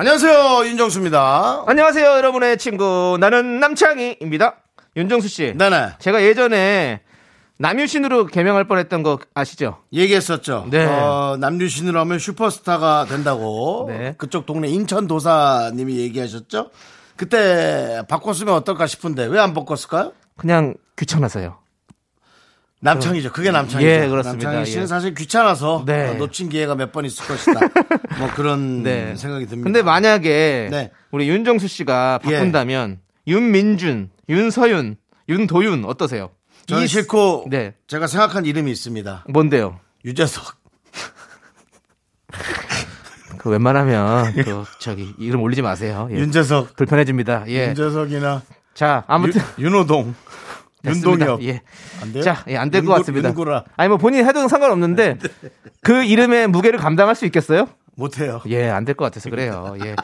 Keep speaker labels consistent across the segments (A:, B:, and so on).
A: 안녕하세요 윤정수입니다.
B: 안녕하세요, 여러분의 친구. 나는 남창희입니다. 윤정수 씨.
A: 네네
B: 제가 예전에 남유신으로 개명할 뻔했던 거 아시죠?
A: 얘기했었죠.
B: 네.
A: 어, 남유신으로 하면 슈퍼스타가 된다고
B: 네.
A: 그쪽 동네 인천 도사님이 얘기하셨죠. 그때 바꿨으면 어떨까 싶은데 왜 안 바꿨을까요?
B: 그냥 귀찮아서요.
A: 남창이죠. 그게 남창이죠.
B: 예, 그렇습니다.
A: 남창희 씨는
B: 예.
A: 사실 귀찮아서
B: 네.
A: 어, 놓친 기회가 몇 번 있을 것이다. 뭐 그런
B: 네.
A: 생각이 듭니다.
B: 근데 만약에
A: 네.
B: 우리 윤정수 씨가
A: 예.
B: 바꾼다면 윤민준, 윤서윤, 윤도윤 어떠세요?
A: 저는
B: 이-
A: 싫고
B: 네.
A: 제가 생각한 이름이 있습니다.
B: 뭔데요?
A: 유재석.
B: 그 웬만하면 그 저기 이름 올리지 마세요. 예.
A: 윤재석.
B: 불편해집니다. 예.
A: 윤재석이나
B: 자, 아무튼
A: 유- 윤호동.
B: 됐습니다.
A: 윤동엽.
B: 예.
A: 안 돼요?
B: 자, 예, 안 될 것
A: 윤구-
B: 같습니다.
A: 윤구라.
B: 아니 뭐 본인이 해도 상관없는데 그 이름의 무게를 감당할 수 있겠어요?
A: 못해요.
B: 예, 안 될 것 같아서 그래요. 예.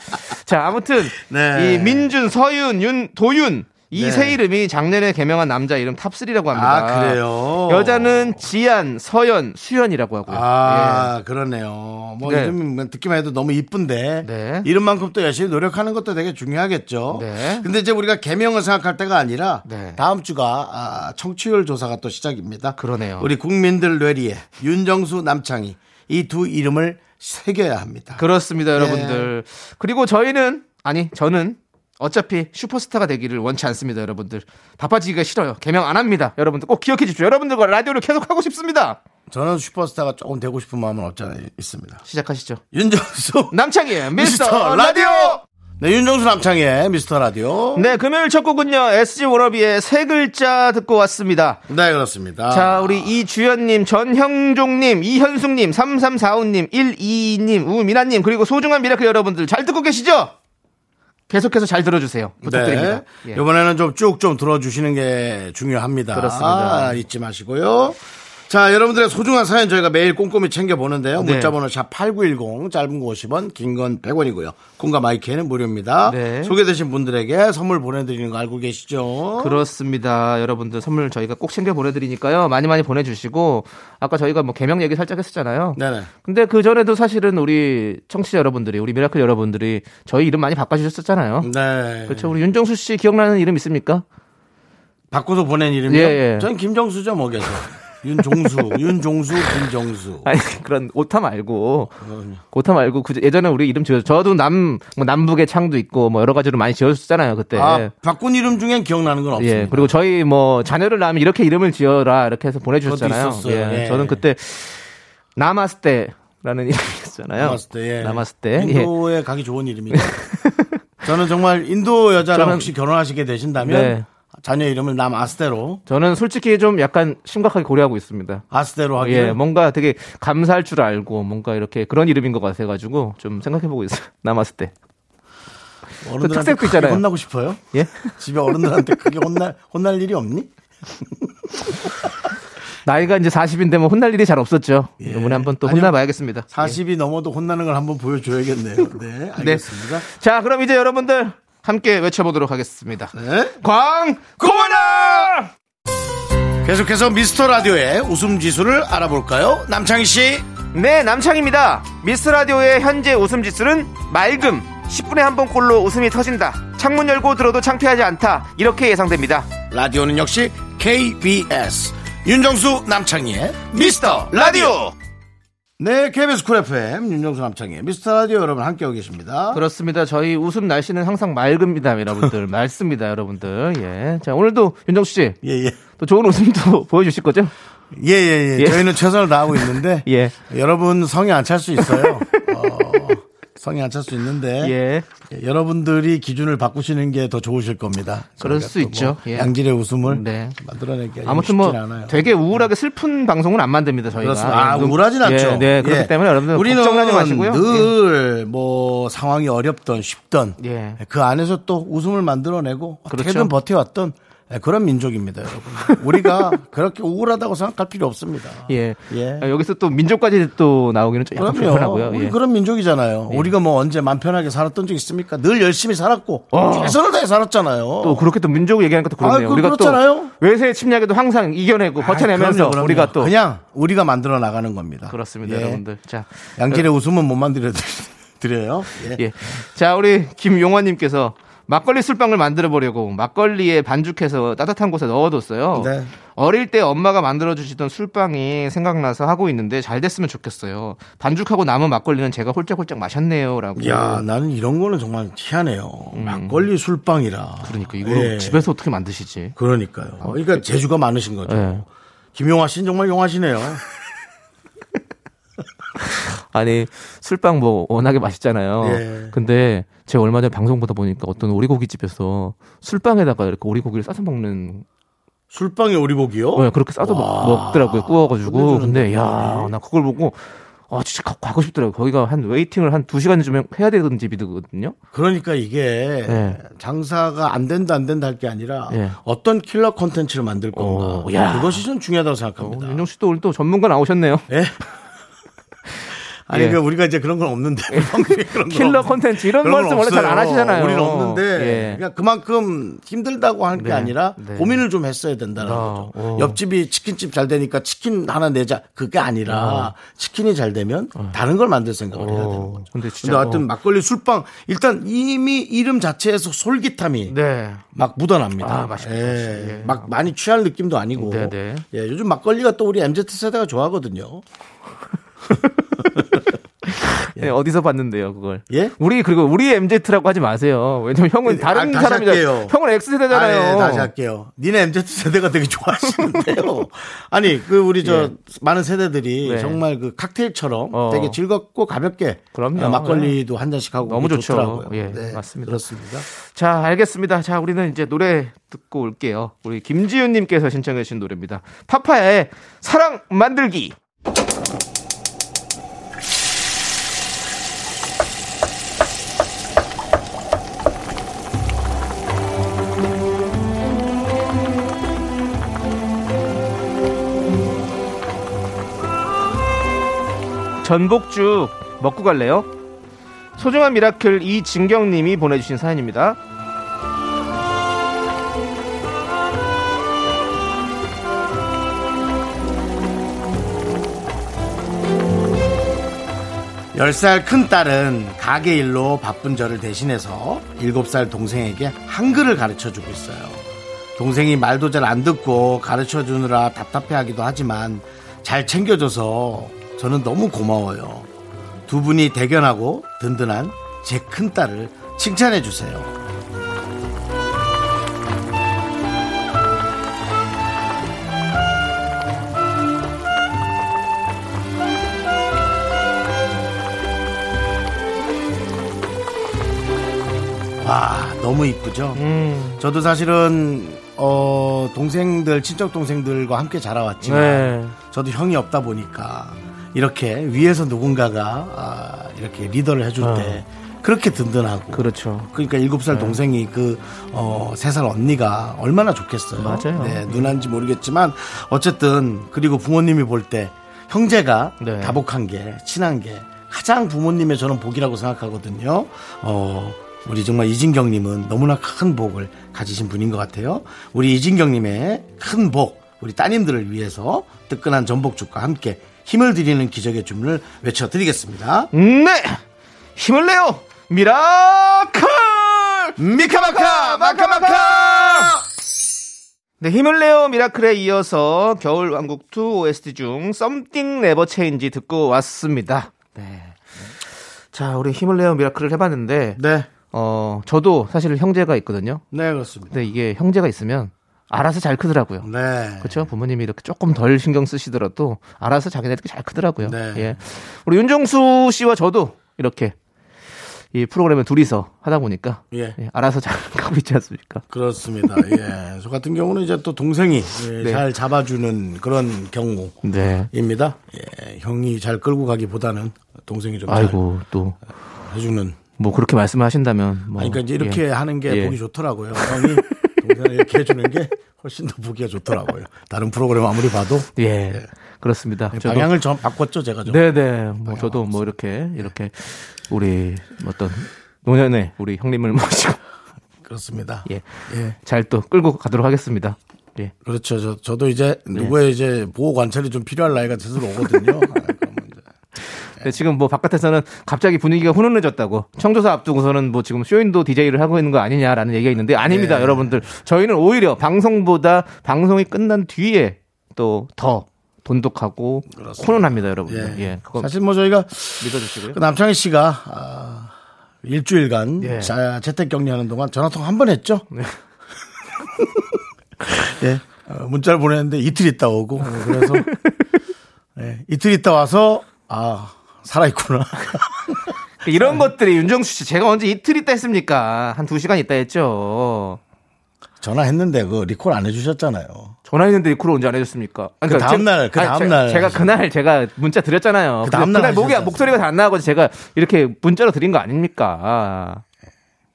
B: 자, 아무튼
A: 네.
B: 이 민준, 서윤, 윤, 도윤 이
A: 네.
B: 세 이름이 작년에 개명한 남자 이름 top 3라고 합니다.
A: 아, 그래요?
B: 여자는 지안, 서연, 수연이라고 하고요.
A: 아, 그러네요. 뭐
B: 네.
A: 이름 듣기만 해도 너무 이쁜데
B: 네.
A: 이름만큼 또 열심히 노력하는 것도 되게 중요하겠죠.
B: 네.
A: 근데 이제 우리가 개명을 생각할 때가 아니라
B: 네.
A: 다음 주가 아, 청취율 조사가 또 시작입니다.
B: 그러네요.
A: 우리 국민들 뇌리에 윤정수 남창희 이 두 이름을 새겨야 합니다.
B: 그렇습니다,
A: 네.
B: 여러분들. 그리고 저희는 아니, 저는 어차피 슈퍼스타가 되기를 원치 않습니다, 여러분들. 바빠지기가 싫어요. 개명 안 합니다. 여러분들 꼭 기억해 주십시오. 여러분들과 라디오를 계속 하고 싶습니다.
A: 저는 슈퍼스타가 조금 되고 싶은 마음은 없잖아요. 있습니다.
B: 시작하시죠.
A: 윤정수
B: 남창희의 미스터,
A: 미스터
B: 라디오!
A: 네, 윤정수 남창희의 미스터 라디오.
B: 네, 금요일 첫 곡은요, SG 워너비의 세 글자 듣고 왔습니다.
A: 네, 그렇습니다.
B: 자, 우리 이주연님, 전형종님, 이현숙님, 3345님, 122님, 우미나님, 그리고 소중한 miracle 여러분들 잘 듣고 계시죠? 계속해서 잘 들어주세요. 부탁드립니다.
A: 네.
B: 예.
A: 이번에는 좀 쭉좀 들어주시는 게 중요합니다.
B: 그렇습니다.
A: 아, 잊지 마시고요. 자, 여러분들의 소중한 사연 저희가 매일 꼼꼼히 챙겨보는데요.
B: 네.
A: 문자번호 샵8910, 짧은 거 50원, 긴 건 100원이고요. 콩과 마이K는 무료입니다.
B: 네.
A: 소개되신 분들에게 선물 보내드리는 거 알고 계시죠?
B: 그렇습니다. 여러분들 선물 저희가 꼭 챙겨 보내드리니까요. 많이 많이 보내주시고, 아까 저희가 뭐 개명 얘기 살짝 했었잖아요.
A: 네네.
B: 근데 그 전에도 사실은 우리 청취자 여러분들이, 우리 miracle 여러분들이 저희 이름 많이 바꿔주셨었잖아요.
A: 네.
B: 그렇죠. 우리 윤정수 씨 기억나는 이름 있습니까?
A: 바꿔서 보낸 이름이요?
B: 예, 예.
A: 전 김정수죠, 뭐 계속. 윤종수, 윤종수, 김정수.
B: 아니 그런 오타 말고 오타 말고 그 예전에 우리 이름 지어 저도 남 뭐 남북의 창도 있고 뭐 여러 가지로 많이 지어줬잖아요 그때.
A: 아, 바꾼 이름 중엔 기억나는 건 없습니다.
B: 예 그리고 저희 뭐 자녀를 낳으면 이렇게 이름을 지어라 이렇게 해서 보내주셨잖아요. 예,
A: 예.
B: 저는 그때 나마스테라는 이름이었잖아요.
A: 남았을 때, 예.
B: 나마스테. 예.
A: 인도에 가기 좋은 이름이죠. 저는 정말 인도 여자랑
B: 저는-
A: 혹시 결혼하시게 되신다면
B: 네.
A: 자녀 이름을 남 아스테로
B: 저는 솔직히 좀 약간 심각하게 고려하고 있있습니다
A: 아스테로 하기
B: 예, 뭔가 되게 감사할 줄 알고 뭔가 이렇게 그런 이름인 것 같아가지고 좀 생각해보고 있어요. 나마스테.
A: 어른들한테
B: 특색도
A: 크게
B: 있잖아요.
A: 혼나고 싶어요?
B: 예?
A: 집에 어른들한테 크게 혼날 혼날 일이 없니?
B: 나이가 이제 40인데 뭐 혼날 일이 잘 없었죠.
A: 예.
B: 이번에 한번 또. 혼나봐야겠습니다.
A: 40이 넘어도 혼나는 걸 한번 보여줘야겠네요. 네, 알겠습니다.
B: 자, 그럼 이제 여러분들 함께 외쳐보도록 하겠습니다.
A: 네.
B: 광고나!
A: 계속해서 미스터 라디오의 웃음 지수를 알아볼까요? 남창희 씨.
B: 네, 남창입니다. 미스 라디오의 현재 웃음 지수는 맑음. 10분에 한 번 꼴로 웃음이 터진다. 창문 열고 들어도 창피하지 않다. 이렇게 예상됩니다.
A: 라디오는 역시 KBS. 윤정수 남창희의 미스터 라디오. 네, KBS 쿨 FM 윤정수 남창희의 미스터 라디오 여러분 함께하고 계십니다.
B: 그렇습니다. 저희 웃음 날씨는 항상 맑습니다, 여러분들. 맑습니다, 여러분들. 예. 자, 오늘도 윤정수 씨,
A: 예, 예.
B: 또 좋은 웃음도 보여주실 거죠?
A: 예, 예, 예.
B: 예.
A: 저희는 최선을 다하고 있는데
B: 예.
A: 여러분 성이 안찰 수 있어요. 어, 성이 안찰 수 있는데
B: 예.
A: 예, 여러분들이 기준을 바꾸시는 게 더 좋으실 겁니다.
B: 그럴
A: 수또
B: 있죠.
A: 뭐
B: 예.
A: 양질의 웃음을
B: 네.
A: 만들어내기
B: 아무튼 뭐
A: 않아요.
B: 되게 우울하게 슬픈 방송은 안 만듭니다 저희가.
A: 그렇습니다. 아,
B: 예,
A: 우울하진 않죠.
B: 예, 네, 그렇기
A: 예.
B: 때문에 여러분들
A: 우리는
B: 걱정하지 마시고요.
A: 늘 뭐 상황이 어렵던 쉽던
B: 예.
A: 그 안에서 또 웃음을 만들어내고 어떻게든
B: 그렇죠.
A: 버텨왔던 예, 그런 민족입니다, 여러분. 우리가 그렇게 우울하다고 생각할 필요 없습니다.
B: 예.
A: 예.
B: 아, 여기서 또 민족까지 또 나오기는 좀 약간. 불편하고요.
A: 우리
B: 예.
A: 그런 민족이잖아요. 우리가 뭐 언제 맘 편하게 살았던 적 있습니까? 늘 열심히 살았고
B: 어.
A: 최선을 다해 살았잖아요.
B: 또 그렇게 또 민족 얘기하니까 또 그렇네요.
A: 아, 그-
B: 우리가
A: 그렇잖아요.
B: 또 외세 침략에도 항상 이겨내고
A: 아,
B: 버텨내면서
A: 그럼요, 그럼요.
B: 우리가 또
A: 그냥 우리가 만들어 나가는 겁니다.
B: 그렇습니다,
A: 예.
B: 여러분들. 자,
A: 양질의 웃음은 못 만들어 드려요. 예.
B: 예. 자, 우리 김용환님께서 막걸리 술빵을 만들어 보려고 막걸리에 반죽해서 따뜻한 곳에 넣어뒀어요.
A: 네.
B: 어릴 때 엄마가 만들어 주시던 술빵이 생각나서 하고 있는데 잘 됐으면 좋겠어요. 반죽하고 남은 막걸리는 제가 홀짝홀짝 마셨네요라고.
A: 야, 나는 이런 거는 정말 희한해요. 막걸리 술빵이라.
B: 음. 그러니까 이걸
A: 예.
B: 집에서 어떻게 만드시지?
A: 그러니까요. 그러니까 재주가 많으신 거죠.
B: 예.
A: 김용화 씨는 정말 용하시네요.
B: 아니 술빵 뭐 워낙에 맛있잖아요.
A: 예.
B: 근데 제가 얼마 전에 방송 보다 보니까 어떤 오리고기 집에서 술빵에다가 이렇게 오리고기를 싸서 먹는
A: 술빵에 오리고기요?
B: 네, 그렇게 싸서 먹- 먹더라고요. 구워가지고. 근데 야, 나 그걸 보고 아 진짜 가, 가고 싶더라고요. 거기가 한 waiting을 한두 시간 좀 해야 되는 집이거든요.
A: 그러니까 이게
B: 예.
A: 장사가 안 된다 안 된다 할 게 아니라
B: 예.
A: 어떤 킬러 콘텐츠를 만들 건가.
B: 오, 야.
A: 그것이 좀 중요하다고
B: 어,
A: 생각합니다.
B: 윤정 씨도 오늘 또 전문가 나오셨네요.
A: 예? 아니
B: 예.
A: 그 우리가 이제 그런 건 없는데 방송에 그런 건
B: 킬러
A: 없-
B: 콘텐츠 이런 말씀 원래 잘 안. 하시잖아요.
A: 우리는 없는데
B: 예.
A: 그러니까 그만큼 힘들다고 하는 게
B: 네.
A: 아니라
B: 네.
A: 고민을 좀 했어야 된다는
B: 아,
A: 거죠.
B: 어.
A: 옆집이 치킨집 잘 되니까 치킨 하나 내자 그게 아니라 치킨이 잘 되면 다른 걸 만들 생각을 해야 되는
B: 어,
A: 거죠.
B: 근데
A: 근데,
B: 진짜,
A: 하여튼
B: 어.
A: 막걸리 술빵 일단 이미 이름 자체에서 솔깃함이
B: 네.
A: 막 묻어납니다.
B: 아, 맛있겠다,
A: 예.
B: 예.
A: 막 많이 취할 느낌도 아니고.
B: 네, 네.
A: 예, 요즘 막걸리가 또 우리 MZ 세대가 좋아하거든요.
B: 네, 어디서 봤는데요, 그걸?
A: 예?
B: 우리 그리고 우리 MZ라고 하지 마세요. 왜냐면 형은
A: 아,
B: 다른
A: 다시
B: 사람이잖아요. 형은 X 세대잖아요.
A: 아, 예, 다시 할게요. 니네 MZ 세대가 되게 좋아하시는데요. 아니, 그 우리 저
B: 예.
A: 많은 세대들이
B: 네.
A: 정말 그 칵테일처럼
B: 어.
A: 되게 즐겁고 가볍게
B: 그럼요.
A: 어, 막걸리도 한 잔씩 하고
B: 너무 좋죠.
A: 좋더라고요.
B: 예,
A: 네,
B: 맞습니다.
A: 그렇습니다.
B: 자, 알겠습니다. 자, 우리는 이제 노래 듣고 올게요. 우리 김지윤 님께서 신청해 주신 노래입니다. 파파야의 사랑 만들기. 전복죽 먹고 갈래요? 소중한 미라클 이진경님이 보내주신 사연입니다.
A: 열 살 큰 딸은 가게 일로 바쁜 저를 대신해서 일곱 살 동생에게 한글을 가르쳐 주고 있어요. 동생이 말도 잘 안 듣고 가르쳐 주느라 답답해 하기도 하지만 잘 챙겨줘서 저는 너무 고마워요. 두 분이 대견하고 든든한 제 큰 딸을 칭찬해 주세요. 와, 너무 이쁘죠?
B: 음,
A: 저도 사실은 어 동생들 친척 동생들과 함께 자라왔지만
B: 네.
A: 저도 형이 없다 보니까 이렇게 위에서 누군가가 아, 이렇게 리더를 해줄 때 그렇게 든든하고
B: 그렇죠.
A: 그러니까 일곱 살 동생이 그, 어, 세살 언니가 얼마나 좋겠어요.
B: 맞아요.
A: 네, 누나인지 모르겠지만, 어쨌든, 그리고 부모님이 볼 때, 형제가
B: 네.
A: 다복한 게, 친한 게, 가장 부모님의 저는 복이라고 생각하거든요. 어, 우리 정말 이진경님은 너무나 큰 복을 가지신 분인 것 같아요. 우리 이진경님의 큰 복, 우리 따님들을 위해서 뜨끈한 전복죽과 함께 힘을 드리는 기적의 주문을 외쳐드리겠습니다.
B: 네! 힘을 내요! Miracle!
A: 미카마카! 마카마카!
B: 네, 힘을 내요 Miracle에 이어서 겨울 왕국 2 OST 중 Some Things Never Change 듣고 왔습니다. 네. 자, 우리 힘을 내요 미라클을 해봤는데,
A: 네.
B: 어, 저도 사실 형제가 있거든요.
A: 네, 그렇습니다.
B: 근데 이게 형제가 있으면 알아서 잘 크더라고요.
A: 네.
B: 그렇죠. 부모님이 이렇게 조금 덜 신경 쓰시더라도 알아서 자기네들이 잘 크더라고요.
A: 네.
B: 예. 우리 윤정수 씨와 저도 이렇게 이 프로그램을 둘이서 하다 보니까
A: 예.
B: 예, 알아서 잘 가고 있지 않습니까?
A: 그렇습니다. 예. 저 같은 경우는 이제 또 동생이 예,
B: 네.
A: 잘 잡아주는 그런 경우.
B: 네.
A: 입니다. 예, 형이 잘 끌고 가기보다는 동생이 좀잘
B: 아이고 또뭐
A: 해주는.
B: 그렇게 말씀하신다면 뭐
A: 아니, 그러니까 이제 이렇게
B: 예.
A: 하는 게
B: 예.
A: 보기 좋더라고요. 형이 동생을 이렇게 해주는 게 훨씬 더 보기가 좋더라고요. 다른 프로그램 아무리 봐도
B: 예. 그렇습니다. 저도-
A: 방향을 좀 바꿨죠, 제가 좀.
B: 네네. 뭐 저도 뭐 이렇게 이렇게 우리 어떤 노년의 우리 형님을 모시고
A: 그렇습니다.
B: 예.
A: 예.
B: 잘 또 끌고 가도록 하겠습니다. 예.
A: 그렇죠. 저, 저도 이제 누구의 이제 보호 관찰이 좀 필요할 나이가 스스로 오거든요.
B: 근데 지금 뭐 바깥에서는 갑자기 분위기가 훈훈해졌다고 청조사 앞두고서는 뭐 지금 쇼인도 DJ를 하고 있는 거 아니냐라는 얘기가 있는데 아닙니다,
A: 네.
B: 여러분들. 저희는 오히려 방송보다 방송이 끝난 뒤에 또 더 돈독하고
A: 그렇습니다.
B: 훈훈합니다, 여러분들.
A: 예.
B: 예.
A: 사실 뭐 저희가
B: 믿어주시고요.
A: 그 남창희 씨가 아, 일주일간
B: 예.
A: 자, 재택 격리하는 동안 전화 통화 한 번 했죠.
B: 네.
A: 예. 어, 문자를 보냈는데 이틀 있다 오고 어, 그래서 예, 이틀 있다 와서 아 살아있구나.
B: 이런 것들이 윤정수 씨 제가 언제 이틀 있다 했습니까? 한 두 시간 있다 했죠.
A: 전화했는데 그 리콜 안 해주셨잖아요.
B: 전화했는데 리콜을 언제 안 해줬습니까? 아니,
A: 그
B: 그러니까
A: 다음날,
B: 제가-
A: 그
B: 아니,
A: 다음 날
B: 제가, 제가 그날 제가 문자 드렸잖아요.
A: 그 다음날
B: 그날 목이 목소리가 잘안 나가고 제가 이렇게 문자로 드린 거 아닙니까?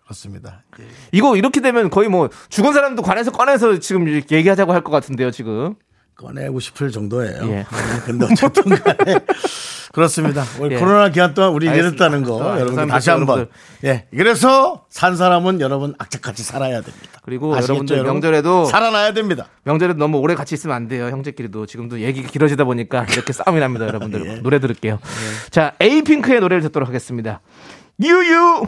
A: 그렇습니다. 예.
B: 이거 이렇게 되면 거의 뭐 죽은 사람도 관해서 꺼내서 지금 얘기하자고 할 것 같은데요, 지금.
A: 꺼내고 싶을 정도예요.
B: 예.
A: 근데 어쨌든 간에 그렇습니다. 우리
B: 예.
A: 코로나 기간 동안 우리. 이랬다는 거
B: 아,
A: 여러분 다시 한번. 예. 그래서 산 사람은 여러분 악착같이 살아야 됩니다.
B: 그리고
A: 아시겠죠,
B: 여러분들
A: 여러분?
B: 명절에도
A: 살아나야 됩니다.
B: 명절에도 너무 오래 같이 있으면 안 돼요. 형제끼리도 지금도 얘기가 길어지다 보니까 이렇게 싸움이 납니다, 여러분들.
A: 예.
B: 노래 들을게요. 자, 에이핑크의 노래를 듣도록 하겠습니다. 유유.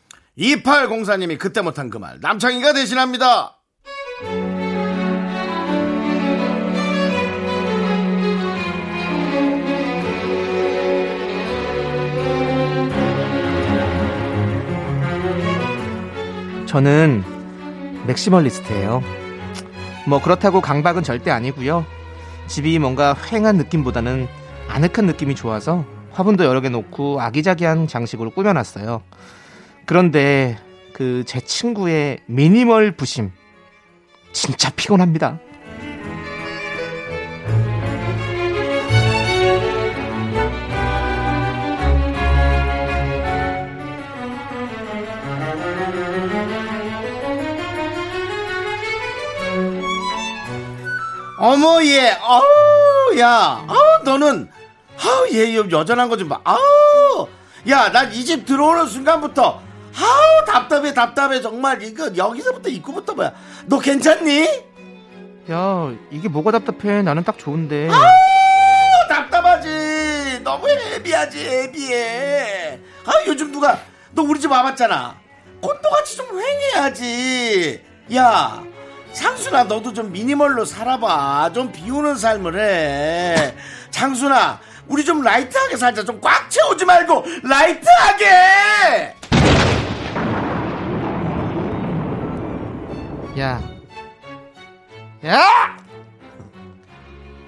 A: 2804님이 그때 못한 그 말 남창희가 대신합니다.
B: 저는 맥시멀리스트예요. 뭐 그렇다고 강박은 절대 아니고요. 집이 뭔가 휑한 느낌보다는 아늑한 느낌이 좋아서 화분도 여러 개 놓고 아기자기한 장식으로 꾸며놨어요. 그런데 그 제 친구의 미니멀 부심 진짜 피곤합니다.
A: 어머 얘 어우 야 어우 너는 아우 얘 여전한 거 좀 봐. 아우 야난 이 집 들어오는 순간부터 아우 답답해 답답해. 정말 이거 여기서부터 입구부터 뭐야? 너 괜찮니?
B: 야 이게 뭐가 답답해? 나는 딱 좋은데.
A: 아우 답답하지. 너무 애비하지 애비해. 아 요즘 누가 너 우리 집 와봤잖아. 콘도같이 좀 휑해야지. 야 창순아 너도 좀 미니멀로 살아봐. 좀 비우는 삶을 해. 창순아 우리 좀 라이트하게 살자. 좀 꽉 채우지 말고 라이트하게
B: 야. 야!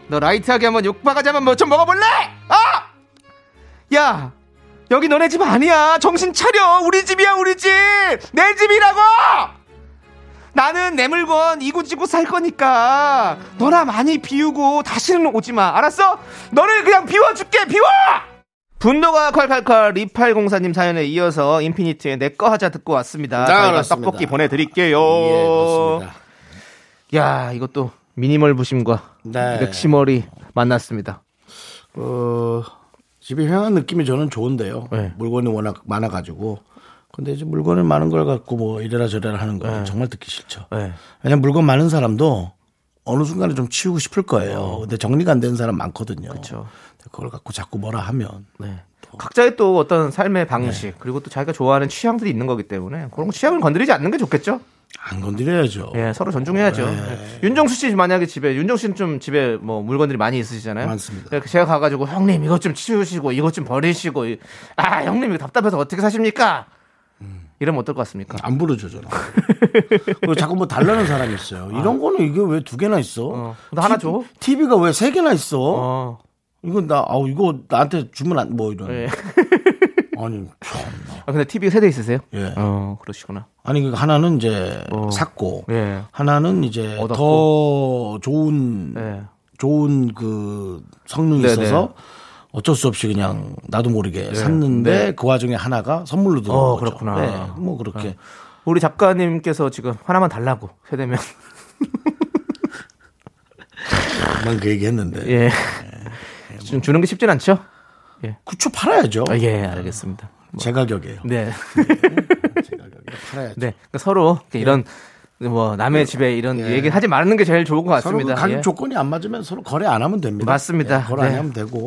B: 너 라이트하게 한번 한번 뭐좀 먹어볼래? 아! 야! 여기 너네 집 아니야. 정신 차려. 우리 집이야, 우리 집. 내 집이라고! 나는 내 물건 이고지고 살 거니까 너나 많이 비우고 다시는 오지 마. 알았어? 너를 그냥 비워줄게. 비워! 분노가 콸콸콸 리팔공사님 사연에 이어서 인피니트의 내거 하자 듣고 왔습니다.
A: 그렇습니다.
B: 떡볶이 보내드릴게요.
A: 예 그렇습니다
B: 야, 이것도 미니멀 부심과
A: 네.
B: maximal이 만났습니다.
A: 어, 집이 휑한 느낌이 저는 좋은데요.
B: 네.
A: 물건이 워낙 많아가지고. 근데 이제 물건을 많은 걸 갖고 뭐 이래라 저래라 하는 거
B: 네.
A: 정말 듣기 싫죠.
B: 네.
A: 왜냐면 물건 많은 사람도 어느 순간에 좀 치우고 싶을 거예요. 근데 정리가 안 되는 사람 많거든요.
B: 그렇죠.
A: 그걸 갖고 자꾸 뭐라 하면
B: 네. 각자의 또 어떤 삶의 방식 그리고 또 자기가 좋아하는 취향들이 있는 거기 때문에 그런 거 취향을 건드리지 않는 게 좋겠죠.
A: 안 건드려야죠.
B: 예, 서로 존중해야죠. 예. 윤정수 씨 만약에 집에 윤정수 씨는 좀 집에 뭐 물건들이 많이 있으시잖아요.
A: 많습니다.
B: 예, 제가 가가지고 형님 이것 좀 치우시고 이것 좀 버리시고 이- 아 형님 이거 답답해서 어떻게 사십니까? 이러면 어떨 것 같습니까?
A: 안 부르죠, 저는. 그리고 자꾸 뭐 달라는 사람이 있어요. 이런 거는 이게 왜 두 개나 있어?
B: 어, 나 하나 줘.
A: TV가 왜 세 개나 있어?
B: 어,
A: 이건 나, 아우, 이거 나한테 주면 안, 뭐 이런.
B: 예.
A: 아니, 참나.
B: 아, 근데 TV 세대 있으세요?
A: 예.
B: 어, 그러시구나.
A: 아니, 그 하나는 이제
B: 어.
A: 샀고,
B: 예.
A: 하나는 이제
B: 얻었고.
A: 더 좋은,
B: 예.
A: 좋은 그 성능이
B: 네네.
A: 있어서 어쩔 수 없이 그냥 나도 모르게 샀는데
B: 네.
A: 그 와중에 하나가 선물로 들어온
B: 어,
A: 거죠.
B: 그렇구나.
A: 네, 뭐 그렇게.
B: 우리 작가님께서 지금 하나만 달라고 세대면
A: 난그 얘기 했는데.
B: 예. 좀 주는 게 쉽진 않죠?
A: 구초 팔아야죠.
B: 아, 예, 알겠습니다.
A: 제 가격이에요.
B: 네.
A: 제 가격에 팔아야죠.
B: 네. 그러니까 서로 이렇게 이런 뭐 남의 집에 이런
A: 예.
B: 얘기를 하지 말는 게 제일 좋은 것
A: 서로 그
B: 같습니다.
A: 가격
B: 예.
A: 조건이 안 맞으면 서로 거래 안 하면 됩니다.
B: 맞습니다.
A: 예, 거래
B: 네.
A: 안 하면 되고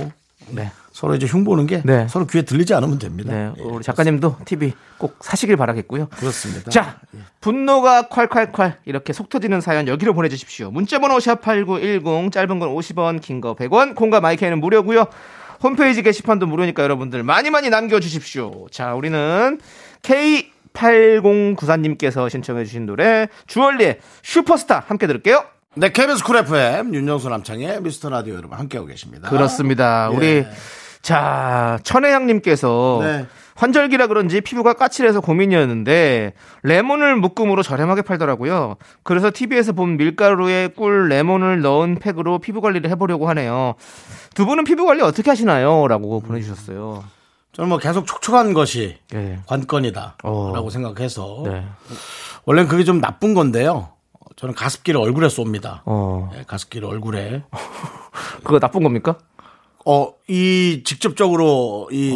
B: 네.
A: 서로 이제 흉보는 게
B: 네.
A: 서로 귀에 들리지 않으면 됩니다.
B: 네.
A: 예,
B: 우리 작가님도 TV 꼭 사시길 바라겠고요.
A: 그렇습니다.
B: 자, 분노가 콸콸콸 이렇게 속 터지는 사연 여기로 보내주십시오. 문자번호 샵8910 짧은 건 50원, 긴 거 100원, 콩과 마이크는 무료고요. 홈페이지 게시판도 무료니까 여러분들 많이 많이 남겨주십시오. 자, 우리는 K8094님께서 신청해주신 노래 주얼리의 슈퍼스타 함께 들을게요.
A: 네, KBS 쿨 FM 윤정수 남창희의 미스터 라디오 여러분 함께하고 계십니다.
B: 그렇습니다.
A: 예.
B: 우리 자 천혜양님께서
A: 네.
B: 환절기라 그런지 피부가 까칠해서 고민이었는데 레몬을 묶음으로 저렴하게 팔더라고요. 그래서 TV에서 본 밀가루에 꿀 레몬을 넣은 팩으로 피부 관리를 해보려고 하네요. 두 분은 피부 관리 어떻게 하시나요?라고 보내주셨어요.
A: 저는 뭐 계속 촉촉한 것이
B: 예.
A: 관건이다.
B: 어.
A: 라고 생각해서
B: 네.
A: 원래는 그게 좀 나쁜 건데요. 저는 가습기를 얼굴에 쏩니다.
B: 어.
A: 예, 가습기를 얼굴에.
B: 그거 나쁜 겁니까?
A: 어, 이 직접적으로 이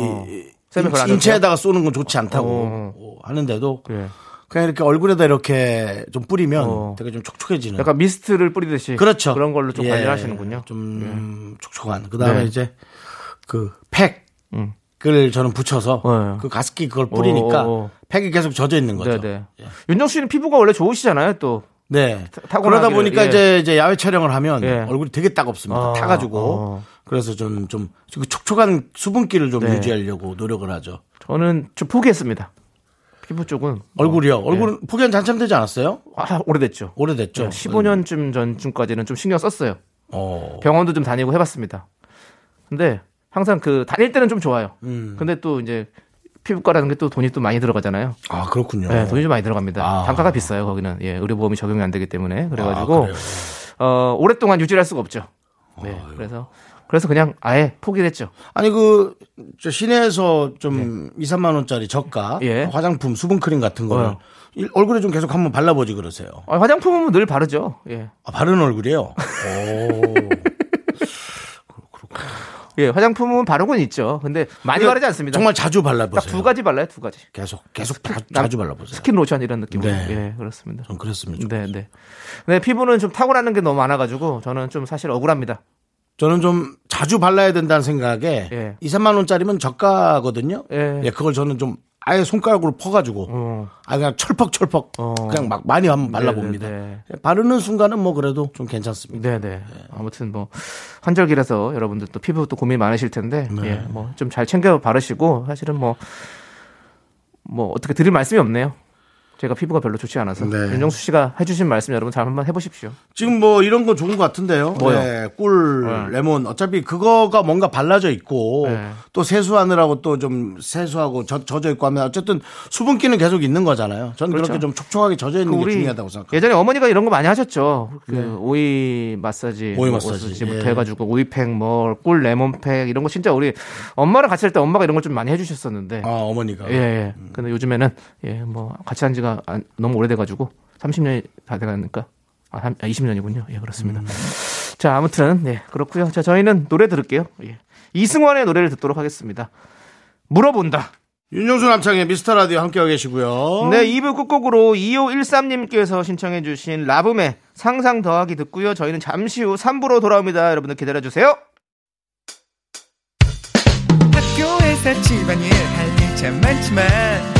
B: 그걸 안
A: 인체에다가 쏘는 건 좋지 않다고
B: 어.
A: 어, 하는데도
B: 예.
A: 그냥 이렇게 얼굴에다 이렇게 좀 뿌리면
B: 어.
A: 되게 좀 촉촉해지는.
B: 약간 미스트를 뿌리듯이
A: 그렇죠.
B: 그런 걸로 좀
A: 예,
B: 관리를 하시는군요.
A: 좀 촉촉한. 그 다음에
B: 네.
A: 이제 그 팩.
B: 음.
A: 을 저는 붙여서
B: 네.
A: 그 가습기 그걸 뿌리니까
B: 어, 어.
A: 팩이 계속 젖어 있는 거죠.
B: 네네.
A: 예.
B: 윤정수 씨는 피부가 원래 좋으시잖아요, 또.
A: 네.
B: 타고나기를,
A: 그러다 보니까
B: 예.
A: 이제 이제 야외 촬영을 하면
B: 예.
A: 얼굴이 되게 따갑습니다.
B: 아,
A: 타가지고
B: 어.
A: 그래서 저는 좀그 촉촉한 수분기를 좀
B: 네.
A: 유지하려고 노력을 하죠.
B: 저는 좀 포기했습니다. 피부 쪽은
A: 얼굴이요.
B: 어,
A: 얼굴은 포기한 잔참 되지 않았어요?
B: 아, 오래됐죠.
A: 오래됐죠.
B: 15년쯤 전쯤까지는 좀 신경 썼어요.
A: 어.
B: 병원도 좀 다니고 해봤습니다. 근데 항상 그 다닐 때는 좀 좋아요.
A: 음.
B: 근데 또 이제 피부과라는 게 또 돈이 또 많이 들어가잖아요.
A: 아 그렇군요.
B: 네, 돈이 좀 많이 들어갑니다.
A: 아.
B: 단가가 비싸요, 거기는. 예, 의료보험이 적용이 안 되기 때문에.
A: 아,
B: 그래가지고,
A: 그래요.
B: 어, 오랫동안 유지할 수가 없죠. 네, 그래서, 그래서 그냥 아예 포기를 했죠.
A: 아니 그저 시내에서 좀 2, 3만 원짜리 저가
B: 예.
A: 화장품 수분 크림 같은 거를
B: 어.
A: 일- 얼굴에 좀 계속 한번 발라보지 그러세요.
B: 아, 화장품은 늘 바르죠. 예.
A: 아, 바른 얼굴이요. 오.
B: 예, 화장품은 바르곤 있죠. 근데 많이 바르지 않습니다.
A: 정말 자주 발라보세요.
B: 딱두 가지 발라요, 두 가지.
A: 계속 계속 자,
B: 남-
A: 자주 발라보세요.
B: 스킨 로션 이런 느낌으로.
A: 네.
B: 예, 그렇습니다.
A: 전 좋겠어요.
B: 네, 네. 네, 피부는 좀 타고나는 게 너무 많아가지고 저는 좀 사실 억울합니다.
A: 저는 좀 자주 발라야 된다는 생각에
B: 예.
A: 2, 3만 원짜리면 저가거든요.
B: 예.
A: 예, 그걸 저는 좀 아예 손가락으로 퍼가지고
B: 어.
A: 아 그냥 철퍽철퍽
B: 어.
A: 그냥 막 많이 한번 발라봅니다.
B: 네,
A: 예, 바르는 순간은 뭐 그래도 좀 괜찮습니다.
B: 네, 네. 아무튼 뭐 환절기라서 여러분들 또 피부 또 고민 많으실 텐데,
A: 네.
B: 예, 뭐좀 잘 챙겨 바르시고 사실은 뭐뭐 어떻게 드릴 말씀이 없네요. 제가 피부가 별로 좋지 않아서
A: 네.
B: 윤정수 씨가 해주신 말씀 여러분 잘 한번 해보십시오.
A: 지금 뭐 이런 거 좋은 것 같은데요.
B: 뭐요?
A: 네, 꿀,
B: 네.
A: 레몬 어차피 그거가 뭔가 발라져 있고
B: 네.
A: 또 세수하느라고 또 좀 세수하고 젖, 젖어 있고 하면 어쨌든 수분기는 계속 있는 거잖아요. 저는
B: 그렇죠.
A: 그렇게 좀 촉촉하게 젖어 있는 그게
B: 우리
A: 중요하다고 생각합니다.
B: 예전에 어머니가 이런 거 많이 하셨죠. 그 오이 마사지,
A: 오이
B: 뭐
A: 마사지,
B: 부터
A: 예.
B: 해가지고 오이팩, 뭐꿀 레몬팩 이런 거 진짜 우리 엄마랑 같이 할 때 엄마가 이런 걸 좀 많이 해주셨었는데.
A: 아 어머니가
B: 예, 예. 근데 요즘에는 예, 뭐 같이 한 지가 안- 너무 오래돼가지고 30년이 다 돼가니까 아, 한, 20년이군요. 예, 그렇습니다. 자, 아무튼 예, 그렇고요. 자, 저희는 노래 들을게요. 예. 이승환의 노래를 듣도록 하겠습니다. 물어본다.
A: 윤정수 남창의 미스터 라디오 함께하고 계시고요.
B: 네, 2부 끝곡으로 2513님께서 신청해주신 라붐의 상상 더하기 듣고요. 저희는 잠시 후 3부로 돌아옵니다. 여러분들 기다려주세요.
C: 학교에서 집안일 할일참 많지만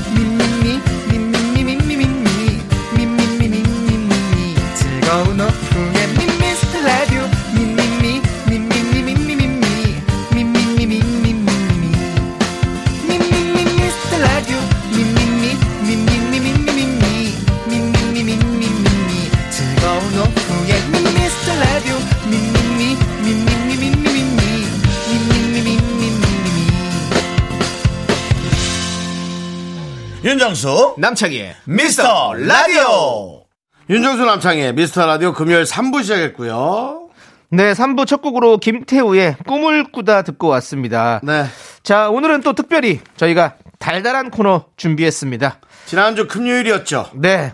A: 윤정수
B: 남창희의
A: 미스터 라디오. 윤정수 남창의 미스터 라디오 금요일 3부 시작했고요.
B: 네, 3부 첫 곡으로 김태우의 꿈을 꾸다 듣고 왔습니다.
A: 네.
B: 자, 오늘은 또 특별히 저희가 달달한 코너 준비했습니다.
A: 지난주 금요일이었죠.
B: 네.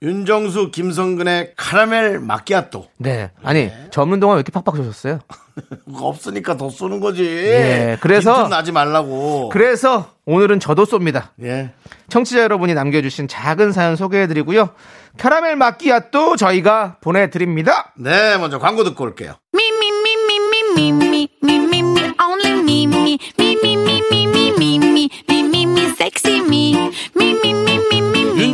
A: 윤정수 김성근의 카라멜 마끼아또.
B: 네. 아니, 저 없는 동안 왜 이렇게 팍팍 쏘셨어요?
A: 없으니까 더 쏘는 거지.
B: 예, 그래서-
A: 나지 말라고.
B: 그래서 오늘은 저도 쏩니다.
A: 예.
B: 청취자 여러분이 남겨 주신 작은 사연 소개해 드리고요. 캐러멜 마끼아또 저희가 보내 드립니다.
A: 네, 먼저 광고 듣고 올게요.
D: Me, me, me, me, me.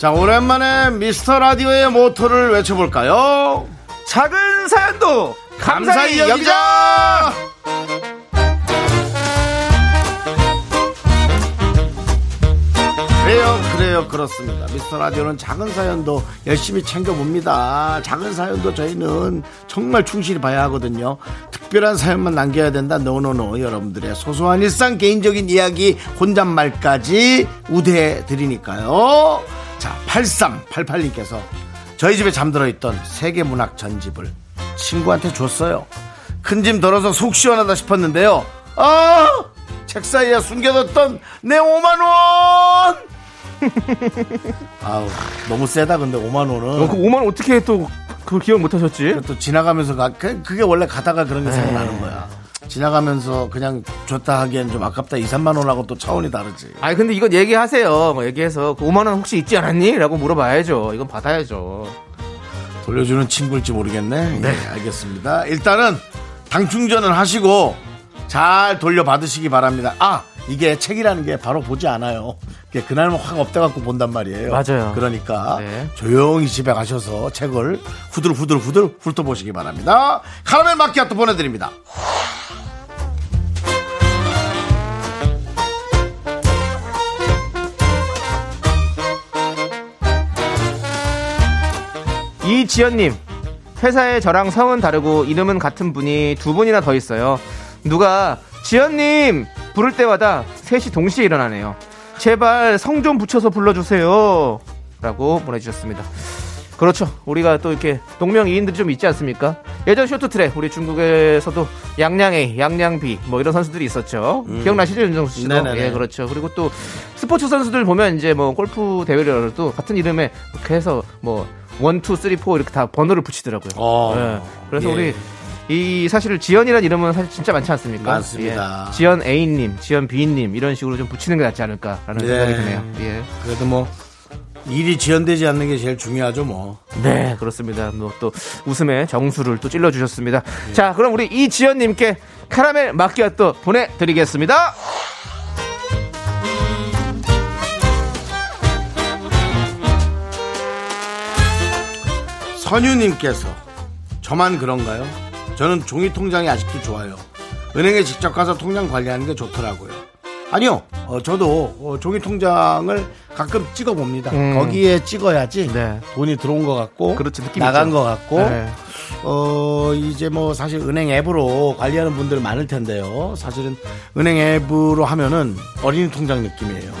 A: 자, 오랜만에 미스터 라디오의 모토를 외쳐볼까요?
B: 작은 사연도
A: 감사히
B: 감사히 여기자
A: 여기자! 그래요, 그래요, 그렇습니다. 미스터 라디오는 작은 사연도 열심히 챙겨봅니다. 작은 사연도 저희는 정말 충실히 봐야 하거든요. 특별한 사연만 남겨야 된다. 노노노. 여러분들의 소소한 일상, 개인적인 이야기, 혼잣말까지 우대해 드리니까요. 자, 8388님께서 저희 집에 잠들어 있던 세계문학 전집을 친구한테 줬어요. 큰 짐 덜어서 속 시원하다 싶었는데요. 아! 책 사이에 숨겨뒀던 내 5만원! 아우, 너무 세다, 근데 5만원은.
B: 어, 그 5만 원 어떻게 또 그걸 기억 못 하셨지?
A: 또 지나가면서 가, 그- 그게 원래 가다가 그런 게 생각나는 거야. 지나가면서 그냥 줬다 하기엔 좀 아깝다. 2, 3만 원하고 또 차원이 다르지.
B: 아니 근데 이건 얘기하세요. 뭐 얘기해서 그 5만 원 혹시 있지 않았니? 라고 물어봐야죠. 이건 받아야죠.
A: 돌려주는 친구일지 모르겠네. 네, 알겠습니다. 일단은 당 충전을 하시고 잘 돌려받으시기 바랍니다. 아, 이게 책이라는 게 바로 보지 않아요. 그날만 확 없다 갖고 본단 말이에요.
B: 맞아요.
A: 그러니까
B: 네.
A: 조용히 집에 가셔서 책을 후들후들 후들 훑어보시기 바랍니다. 카라멜 마키아또 보내드립니다.
B: 지연님 회사에 저랑 성은 다르고 이름은 같은 분이 두 분이나 더 있어요. 누가 지연님 부를 때마다 셋이 동시에 일어나네요. 제발 성 좀 붙여서 불러주세요. 라고 보내주셨습니다. 그렇죠. 우리가 또 이렇게 동명이인들이 좀 있지 않습니까? 예전 쇼트트랙 우리 중국에서도 양양A, 양양비 뭐 이런 선수들이 있었죠. 기억나시죠 윤정수 씨도?
A: 네네네.
B: 예, 그렇죠. 그리고 또 스포츠 선수들 보면 이제 뭐 골프 대회를 열어도 같은 이름에 이렇게 해서 뭐 one two three four 이렇게 다 번호를 붙이더라고요.
A: 어.
B: 예. 그래서
A: 예.
B: 우리 이 사실 지연이라는 이름은 사실 진짜 많지 않습니까?
A: 많습니다.
B: 예. 지연 A님, 지연 B님 이런 식으로 좀 붙이는 게 낫지 않을까라는
A: 네.
B: 생각이 드네요. 예.
A: 그래도 뭐 일이 지연되지 않는 게 제일 중요하죠, 뭐.
B: 네, 그렇습니다. 뭐 또 웃음의 정수를 또 찔러 주셨습니다. 자, 그럼 우리 이지연 님께 카라멜 마키아또 보내 드리겠습니다.
A: 선유님께서 저만 그런가요? 저는 종이 통장이 아직도 좋아요. 은행에 직접 가서 통장 관리하는 게 좋더라고요. 아니요, 어, 저도 어, 종이 통장을 가끔 찍어 봅니다.
B: 음.
A: 거기에 찍어야지
B: 네.
A: 돈이 들어온 것 같고
B: 그렇지, 느낌
A: 나간
B: 있죠.
A: 것 같고
B: 네.
A: 어 이제 뭐 사실 은행 앱으로 관리하는 분들 많을 텐데요. 사실은 은행 앱으로 하면은 어린이 통장 느낌이에요.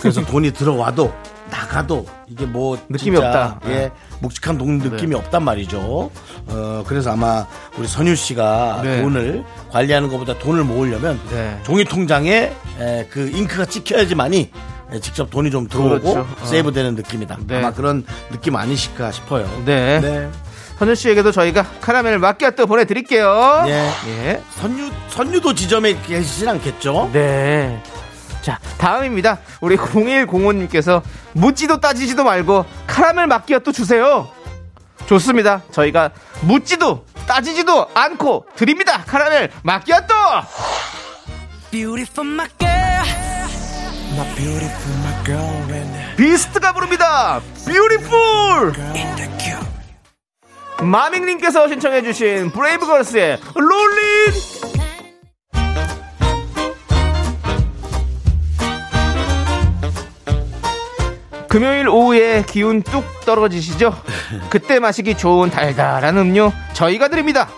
A: 그래서 돈이 들어와도 나가도 이게 뭐
B: 느낌이
A: 진짜,
B: 없다.
A: 예,
B: 네.
A: 묵직한 돈 느낌이 없단 말이죠. 어 그래서 아마 우리 선유 씨가
B: 네.
A: 돈을 관리하는 것보다 돈을 모으려면
B: 네.
A: 종이 통장에 에, 그 잉크가 찍혀야지만이 에, 직접 돈이 좀 들어오고
B: 그렇죠. 어.
A: 세이브되는 느낌이다.
B: 네.
A: 아마 그런 느낌 아니실까 싶어요.
B: 네.
A: 네.
B: 선유 씨에게도 저희가 카라멜 마끼아또 보내드릴게요.
A: 예.
B: 예.
A: 선유 선유도 지점에 계시진 않겠죠?
B: 네. 자, 다음입니다. 우리 0105님께서 묻지도 따지지도 말고 카라멜 마끼아또 주세요. 좋습니다. 저희가 묻지도 따지지도 않고 드립니다. 카라멜 마끼아또!
C: Girl and
B: 비스트가 부릅니다.
C: Beautiful!
B: 마밍님께서 신청해주신 브레이브걸스의 Rollin'! 금요일 오후에 기운 뚝 떨어지시죠? 그때 마시기 좋은 달달한 음료 저희가 드립니다.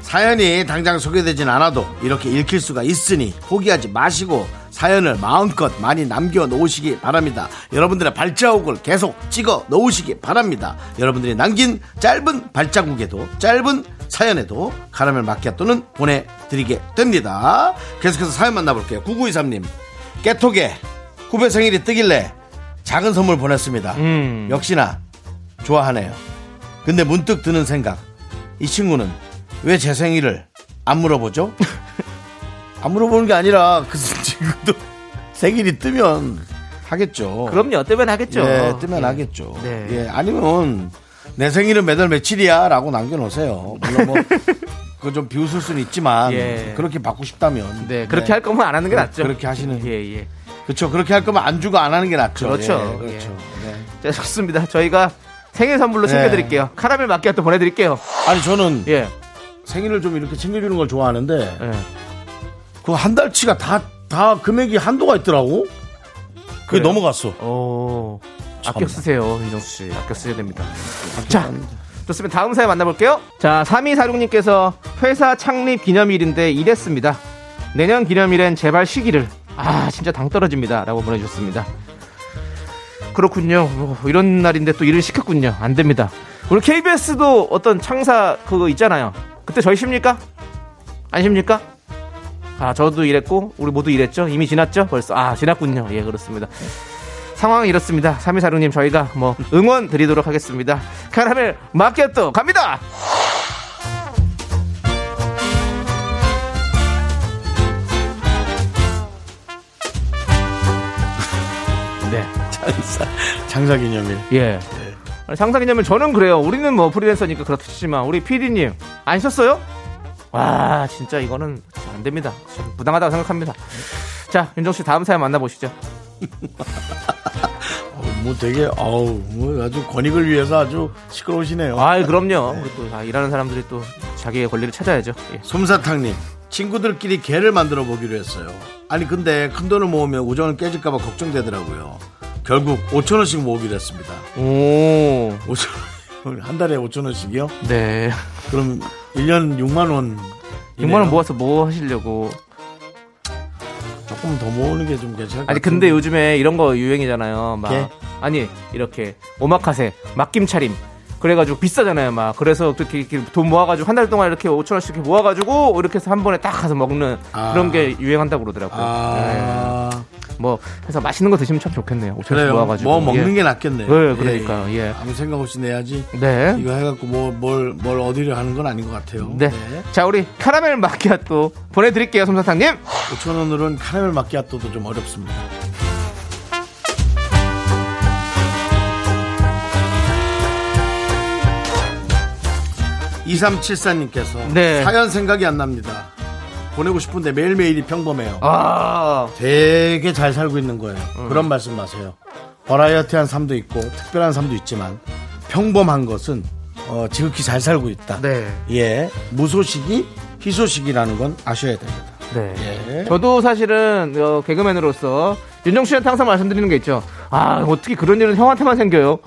A: 사연이 당장 소개되진 않아도 이렇게 읽힐 수가 있으니 포기하지 마시고 사연을 마음껏 많이 남겨 놓으시기 바랍니다. 여러분들의 발자국을 계속 찍어 놓으시기 바랍니다. 여러분들이 남긴 짧은 발자국에도 짧은 사연에도 카라멜 마키아토는 보내드리게 됩니다. 계속해서 사연 만나볼게요. 9923님 깨톡에 후배 생일이 뜨길래 작은 선물 보냈습니다.
B: 음.
A: 역시나 좋아하네요. 근데 문득 드는 생각. 이 친구는 왜 제 생일을 안 물어보죠? 안 물어보는 게 아니라 그 친구도 생일이 뜨면 하겠죠.
B: 그럼요. 뜨면 하겠죠.
A: 예, 뜨면 하겠죠.
B: 네.
A: 예, 아니면 내 생일은 몇월 며칠이야 라고 남겨놓으세요. 물론 뭐, 그거 좀 비웃을 수는 있지만,
B: 예.
A: 그렇게 받고 싶다면.
B: 네, 그렇게 할 거면 안 하는 게
A: 그-
B: 낫죠.
A: 그렇게 하시는.
B: 예, 예.
A: 그렇죠. 그렇게 할 거면 안 주고 안 하는 게 낫죠.
B: 그렇죠.
A: 예, 그렇죠. 네.
B: 자, 좋습니다. 저희가 생일 선물로
A: 네.
B: 챙겨드릴게요. 카라멜 마끼아또 보내드릴게요.
A: 아니, 저는
B: 예.
A: 생일을 좀 이렇게 챙겨주는 걸 좋아하는데,
B: 예.
A: 그한 달치가 다, 다 금액이 한도가 있더라고. 그게
B: 그래요?
A: 넘어갔어.
B: 오, 아껴. 쓰세요, 윤정수 씨. 아껴 쓰셔야 됩니다. 자, 좋습니다. 다음 사연 만나볼게요. 자, 3246님께서 회사 창립 기념일인데 이랬습니다. 내년 기념일엔 제발 쉬기를. 아, 진짜 당 떨어집니다. 라고 보내주셨습니다. 그렇군요. 뭐, 이런 날인데 또 일을 시켰군요. 안 됩니다. 우리 KBS도 어떤 창사 그거 있잖아요. 그때 저희 쉽니까? 안 쉽니까? 아, 저도 일했고, 우리 모두 일했죠? 이미 지났죠? 벌써. 아, 지났군요. 예, 그렇습니다. 상황은 이렇습니다. 3246님, 저희가 뭐, 응원 드리도록 하겠습니다. 카라멜 마켓도 갑니다!
A: 장사, 장사 기념일.
B: 예. 아니, 상상기념일 저는 그래요. 우리는 뭐 프리랜서니까 그렇지만 우리 PD님 안 썼어요? 와 진짜 이거는 안 됩니다. 부당하다고 생각합니다. 자 윤정 씨 다음 사연 만나보시죠.
A: 어, 뭐 되게, 어우, 뭐 아주 권익을 위해서 아주 시끄러우시네요.
B: 아 그럼요. 우리 또다 일하는 사람들이 또 자기의 권리를 찾아야죠. 예.
A: 솜사탕님, 친구들끼리 개를 만들어 보기로 했어요. 아니, 근데 큰 돈을 모으면 우정을 깨질까봐 걱정되더라고요. 결국 5천 원씩 모으기로 했습니다.
B: 오,
A: 5천 원, 한 달에 5천 원씩이요?
B: 네.
A: 그럼 1년 6만 원.
B: 6만 원 모아서 뭐 하시려고?
A: 조금 더 모으는 게 좀 괜찮을 것
B: 아니
A: 같은데.
B: 근데 요즘에 이런 거 유행이잖아요. 막
A: 예?
B: 아니 이렇게 오마카세 막김 차림 그래가지고 비싸잖아요. 막 그래서 그렇게 이렇게 돈 모아가지고 한 달 동안 이렇게 5천 원씩 모아가지고 이렇게 해서 한 번에 딱 가서 먹는
A: 아.
B: 그런 게 유행한다고 그러더라고요.
A: 아,
B: 예. 뭐 해서 맛있는 거 드시면 참 좋겠네요. 5천 원씩
A: 그래요.
B: 모아가지고
A: 뭐 먹는
B: 예.
A: 게 낫겠네요.
B: 네, 그러니까, 예.
A: 아무 생각 없이 내야지.
B: 네.
A: 이거 해갖고 뭐, 뭘, 뭘 어디를 하는 건 아닌 것 같아요.
B: 네. 자 우리 카라멜 마키아또 보내드릴게요, 솜사탕님.
A: 5천 원으로는 카라멜 마키아토도 좀 어렵습니다. 2374님께서
B: 네.
A: 사연 생각이 안 납니다. 보내고 싶은데 매일매일이 평범해요.
B: 아,
A: 되게 잘 살고 있는 거예요. 그런 말씀 마세요. 버라이어티한 삶도 있고 특별한 삶도 있지만 평범한 것은 어, 지극히 잘 살고 있다.
B: 네.
A: 예, 무소식이 희소식이라는 건 아셔야 됩니다.
B: 네.
A: 예.
B: 저도 사실은 어, 개그맨으로서 윤정수 씨한테 항상 말씀드리는 게 있죠. 아 어떻게 그런 일은 형한테만 생겨요?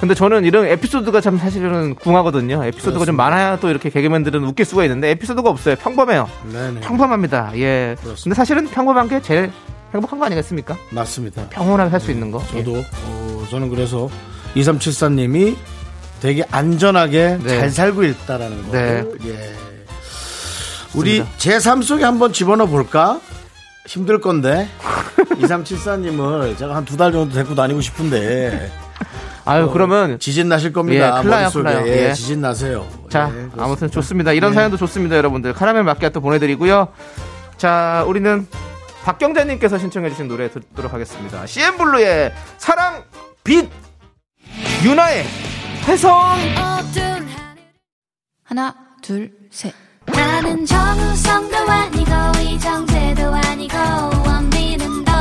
B: 근데 저는 이런 에피소드가 참 사실은 궁하거든요. 에피소드가 좀 많아야 또 이렇게 개그맨들은 웃길 수가 있는데 에피소드가 없어요. 평범해요.
A: 네네.
B: 평범합니다. 예. 근데 사실은 평범한 게 제일 행복한 거 아니겠습니까?
A: 맞습니다.
B: 평온하게 살수 있는 거. 예.
A: 저도 어, 저는 그래서 2374님이 되게 안전하게
B: 네.
A: 잘 살고 있다라는 거.
B: 네.
A: 예. 우리 제 삶 속에 한번 집어넣어 볼까? 힘들 건데 2374님을 제가 한 두 달 정도 데리고 다니고 싶은데
B: 아유 그러면
A: 지진 나실 겁니다.
B: 예, 큰일 나요,
A: 머릿속에.
B: 큰일 나요.
A: 예,
B: 예.
A: 지진 나세요.
B: 자,
A: 예.
B: 아무튼 좋습니다. 이런 사연도 좋습니다, 여러분들. 카라멜 마끼아또 보내드리고요. 자, 우리는 박경자님께서 신청해주신 노래 듣도록 하겠습니다. CN블루의 사랑, 빛, 유나의 혜성.
E: 하나, 둘, 셋.
F: 나는 정우성도 아니고 이정재도 아니고 원빈은 더욱더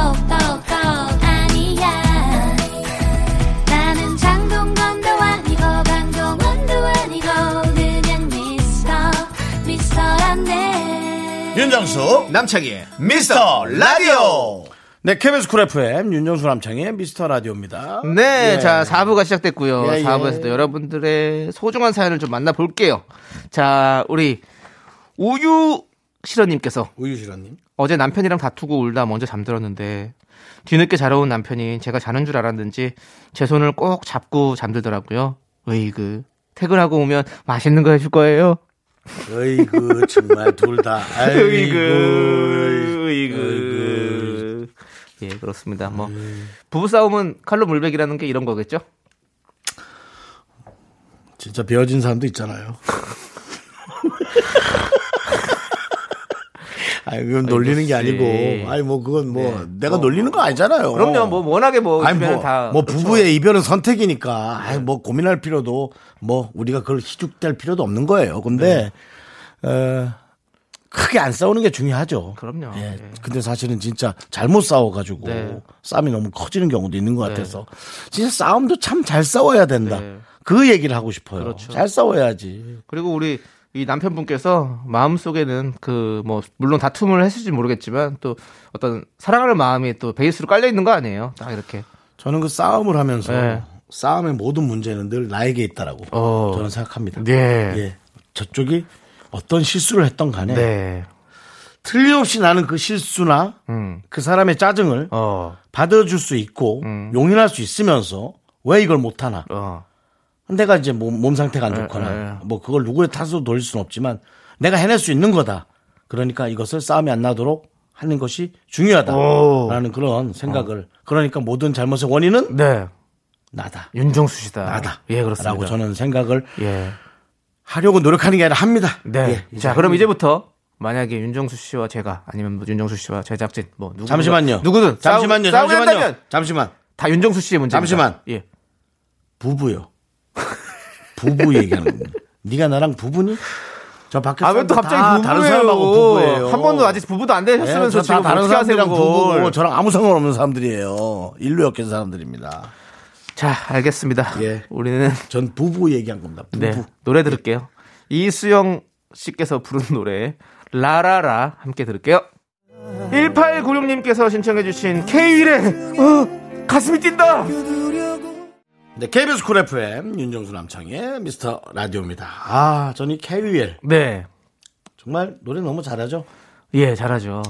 A: 윤정수 남창희의 미스터 라디오 네 KBS 쿨 FM 윤정수 남창희의 미스터 라디오입니다
B: 네,
A: 예.
B: 자, 4부가 시작됐고요.
A: 예, 예.
B: 4부에서도 여러분들의 소중한 사연을 좀 만나볼게요. 자, 우리 우유 싫어님께서
A: 우유 싫어님
B: 어제 남편이랑 다투고 울다 먼저 잠들었는데 뒤늦게 자러온 남편이 제가 자는 줄 알았는지 제 손을 꼭 잡고 잠들더라고요. 으이그 퇴근하고 오면 맛있는 거 해줄 거예요.
A: 어이구 정말 둘다.
B: 으이그 으이그 예 그렇습니다. 뭐 부부 싸움은 칼로 물베기라는 게 이런 거겠죠?
A: 진짜 베어진 사람도 있잖아요 아 이건 놀리는 게 아니고
B: 씨.
A: 아니 뭐 그건 뭐
B: 네.
A: 내가
B: 뭐,
A: 놀리는 거 아니잖아요
B: 그럼요. 뭐 워낙에 뭐
A: 아니 뭐,
B: 다
A: 뭐
B: 그렇죠.
A: 부부의 이별은 선택이니까 아니 뭐 고민할 필요도 뭐 우리가 그걸 희죽될 필요도 없는 거예요. 근데
B: 네.
A: 어, 크게 안 싸우는 게 중요하죠.
B: 그럼요.
A: 예.
B: 예.
A: 근데 사실은 진짜 잘못 싸워가지고
B: 네.
A: 싸움이 너무 커지는 경우도 있는 것 같아서 진짜 싸움도 참 잘 싸워야 된다.
B: 네.
A: 그 얘기를 하고 싶어요.
B: 그렇죠.
A: 잘 싸워야지.
B: 그리고 우리 이 남편분께서 마음속에는 그 뭐 물론 다툼을 했을지 모르겠지만 또 어떤 사랑하는 마음이 또 베이스로 깔려 있는 거 아니에요? 딱 이렇게.
A: 저는 그 싸움을 하면서
B: 네.
A: 싸움의 모든 문제는 늘 나에게 있다라고
B: 어.
A: 저는 생각합니다.
B: 네.
A: 예. 저쪽이 어떤 실수를 했던 간에
B: 네.
A: 틀림없이 나는 그 실수나
B: 음.
A: 그 사람의 짜증을
B: 어.
A: 받아줄 수 있고
B: 음.
A: 용인할 수 있으면서 왜 이걸 못하나?
B: 어.
A: 내가 이제 몸, 몸 상태가 안
B: 에,
A: 좋거나
B: 에, 에.
A: 뭐 그걸 누구의 탓으로 돌릴 수는 없지만 내가 해낼 수 있는 거다. 그러니까 이것을 싸움이 안 나도록 하는 것이
B: 오.
A: 중요하다라는 그런 생각을 그러니까 모든 잘못의 원인은
B: 네.
A: 나다.
B: 윤정수 씨다.
A: 나다.
B: 예, 그렇습니다.
A: 라고 저는 생각을
B: 예.
A: 하려고 노력하는 게 아니라 합니다.
B: 네.
A: 예,
B: 자, 그럼 이제부터 만약에 윤정수 씨와 제가 아니면 뭐 윤정수 씨와 제작진 뭐 누구
A: 잠시만요.
B: 누구든
A: 잠시만요.
B: 싸우,
A: 잠시만요. 잠시만.
B: 다 윤정수 씨의 문제입니다.
A: 잠시만.
B: 예.
A: 부부요. 부부 얘기하는 겁니다. 네가 나랑 부부니? 저 밖에
B: 아, 왜 또 갑자기
A: 다? 다른 사람하고 부부예요.
B: 한 번도 아직 부부도 안 되셨으면서
A: 예, 저다
B: 지금
A: 다른 사람들이랑. 부부고 저랑 아무 상관없는 사람들이에요. 의류 업계 사람들입니다.
B: 자, 알겠습니다.
A: 예.
B: 우리는
A: 전 부부 얘기한 겁니다. 부부.
B: 네, 노래 들을게요. 이수영 씨께서 부른 노래 라라라 함께 들을게요. 1896님께서 신청해주신 K-윌의 어, 가슴이 뛴다.
A: 네, KBS 쿨 FM 윤정수 남창희의 미스터 라디오입니다. 아, 저는 케이윌
B: 네,
A: 정말 노래 너무 잘하죠.
B: 예, 잘하죠.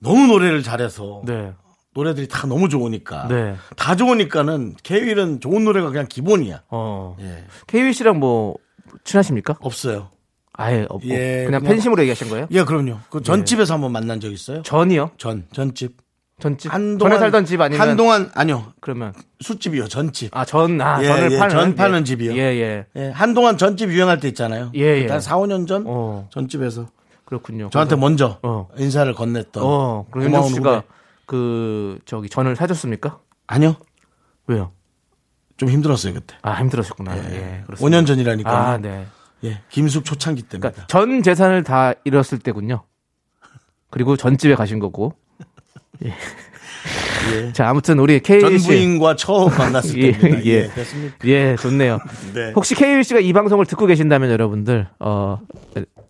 A: 너무 노래를 잘해서
B: 네,
A: 노래들이 다 너무 좋으니까
B: 네.
A: 다 좋으니까는 케이윌은 좋은 노래가 그냥 기본이야.
B: 어,
A: 예,
B: K-윌 씨랑 뭐 친하십니까?
A: 없어요.
B: 아예 없고
A: 예,
B: 그냥
A: 그냥-
B: 팬심으로 얘기하신 거예요?
A: 예, 그럼요. 그 전집에서 한번 만난 적 있어요?
B: 전이요?
A: 전 전집.
B: 전집?
A: 한동안
B: 전에 살던 집 아니면
A: 한동안 아니요
B: 그러면
A: 술집이요 전집.
B: 아전 아
A: 예,
B: 전을
A: 예,
B: 파는
A: 전 파는
B: 예.
A: 집이요.
B: 예, 예.
A: 예, 한동안 전집 유행할 때 있잖아요.
B: 예, 예.
A: 한 4, 5년 전
B: 어.
A: 전집에서
B: 그렇군요.
A: 저한테 먼저
B: 어.
A: 인사를 건넸던
B: 어, 그럼
A: 고마운
B: 윤정 씨가. 그 저기 전을 사줬습니까?
A: 아니요.
B: 왜요?
A: 좀 힘들었어요, 그때.
B: 아 힘들었었구나. 예, 그렇습니다.
A: 5년 전이라니까.
B: 아, 네.
A: 예, 김숙 초창기 때입니다.
B: 그러니까 전 재산을 다 잃었을 때군요. 그리고 전집에 가신 거고.
A: 예.
B: 자, 아무튼 우리 K
A: 전
B: 씨.
A: 부인과 처음 만났을
B: 예,
A: 때입니다.
B: 예.
A: 예, 됐습니까?
B: 예, 좋네요.
A: 네.
B: 혹시 K 씨가 이 방송을 듣고 계신다면 여러분들 어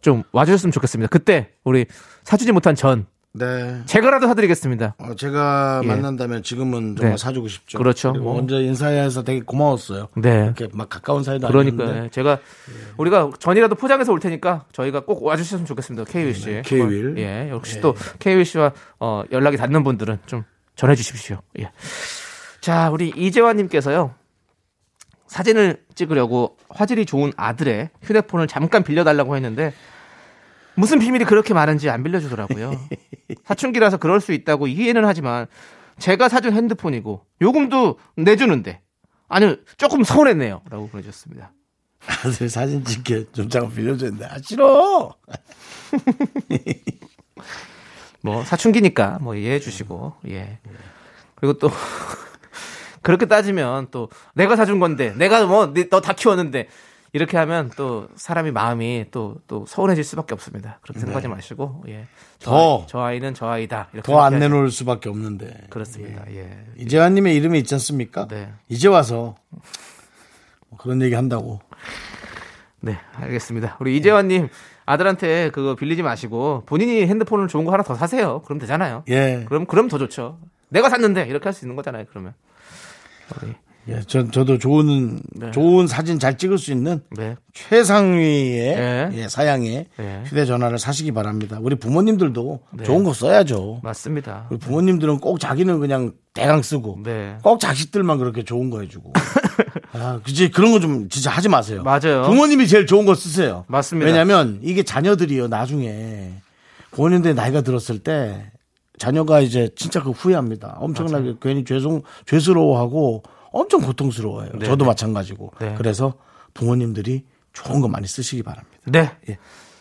B: 좀 와주셨으면 좋겠습니다. 그때 우리 사주지 못한 전
A: 네.
B: 제가라도 사드리겠습니다.
A: 어, 제가
B: 예.
A: 만난다면 지금은 정말
B: 네.
A: 사주고 싶죠.
B: 그렇죠. 뭐.
A: 먼저 인사해서 되게 고마웠어요.
B: 네.
A: 이렇게 막 가까운 사이도
B: 그러니까
A: 아니었는데.
B: 제가 우리가 전이라도 포장해서 올 테니까 저희가 꼭 와주셨으면 좋겠습니다. K 씨.
A: K-윌.
B: 예, 역시 또 K 씨와 어, 연락이 닿는 분들은 좀 전해주십시오. 예. 자, 우리 이재환님께서요. 사진을 찍으려고 화질이 좋은 아들의 휴대폰을 잠깐 빌려달라고 했는데 무슨 비밀이 그렇게 많은지 안 빌려주더라고요. 사춘기라서 그럴 수 있다고 이해는 하지만 제가 사준 핸드폰이고 요금도 내주는데 아니 조금 서운했네요. 라고 보내주셨습니다.
A: 아들 사진 찍게 좀 잠깐 빌려줬는데 아 싫어.
B: 뭐 사춘기니까 뭐 이해해 주시고 예 그리고 또 그렇게 따지면 또 내가 사준 건데 내가 뭐 너 다 키웠는데 이렇게 하면 또 사람이 마음이 또 또 서운해질 수밖에 없습니다 그렇게 생각하지 마시고 예 저,
A: 더.
B: 저 아이는 저 아이다 이렇게
A: 더안 내놓을 수밖에 없는데.
B: 그렇습니다 예
A: 이재환님의 이름이 있지 않습니까?
B: 네.
A: 이제 와서 뭐 그런 얘기 한다고.
B: 네, 알겠습니다. 우리 이재환님 아들한테 그거 빌리지 마시고 본인이 핸드폰을 좋은 거 하나 더 사세요. 그럼 되잖아요.
A: 예.
B: 그럼 그럼 더 좋죠. 내가 샀는데 이렇게 할 수 있는 거잖아요. 그러면 우리
A: 예, 저, 저도 좋은,
B: 네.
A: 좋은 사진 잘 찍을 수 있는
B: 네,
A: 최상위의
B: 예.
A: 예, 사양의
B: 예.
A: 휴대전화를 사시기 바랍니다. 우리 부모님들도 좋은 거 써야죠.
B: 맞습니다.
A: 우리 부모님들은 꼭 자기는 그냥 대강 쓰고
B: 네.
A: 꼭 자식들만 그렇게 좋은 거 해주고. 아, 그지 그런 거 좀 진짜 하지 마세요.
B: 맞아요.
A: 부모님이 제일 좋은 거 쓰세요.
B: 맞습니다.
A: 왜냐하면 이게 자녀들이요 나중에 고년대 나이가 들었을 때 자녀가 이제 진짜 그 후회합니다. 엄청나게 괜히 죄송 죄스러워하고 엄청 고통스러워요.
B: 네,
A: 저도
B: 네.
A: 마찬가지고.
B: 네.
A: 그래서 부모님들이 좋은 거 많이 쓰시기 바랍니다.
B: 네,
A: 예.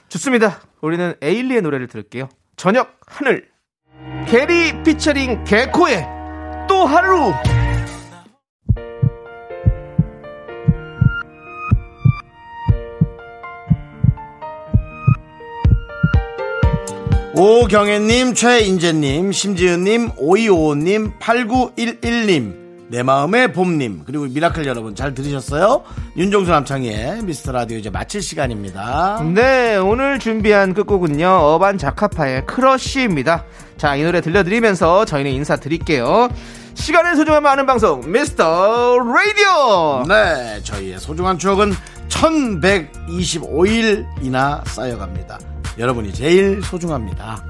B: 좋습니다. 우리는 에일리의 노래를 들을게요. 저녁 하늘 게리 피처링 개코의 또 하루.
A: 오경혜님, 최인재님, 심지은님, 5255님, 8911님, 내 마음의 봄님, 그리고 미라클 여러분 잘 들으셨어요? 윤정수 남창희의 미스터 라디오 이제 마칠 시간입니다.
B: 네, 오늘 준비한 끝곡은요, 어반 자카파의 Crush입니다. 자, 이 노래 들려드리면서 저희는 인사드릴게요. 시간의 소중함 아는 방송, 미스터 라디오!
A: 네, 저희의 소중한 추억은 1125일이나 쌓여갑니다. 여러분이 제일 소중합니다.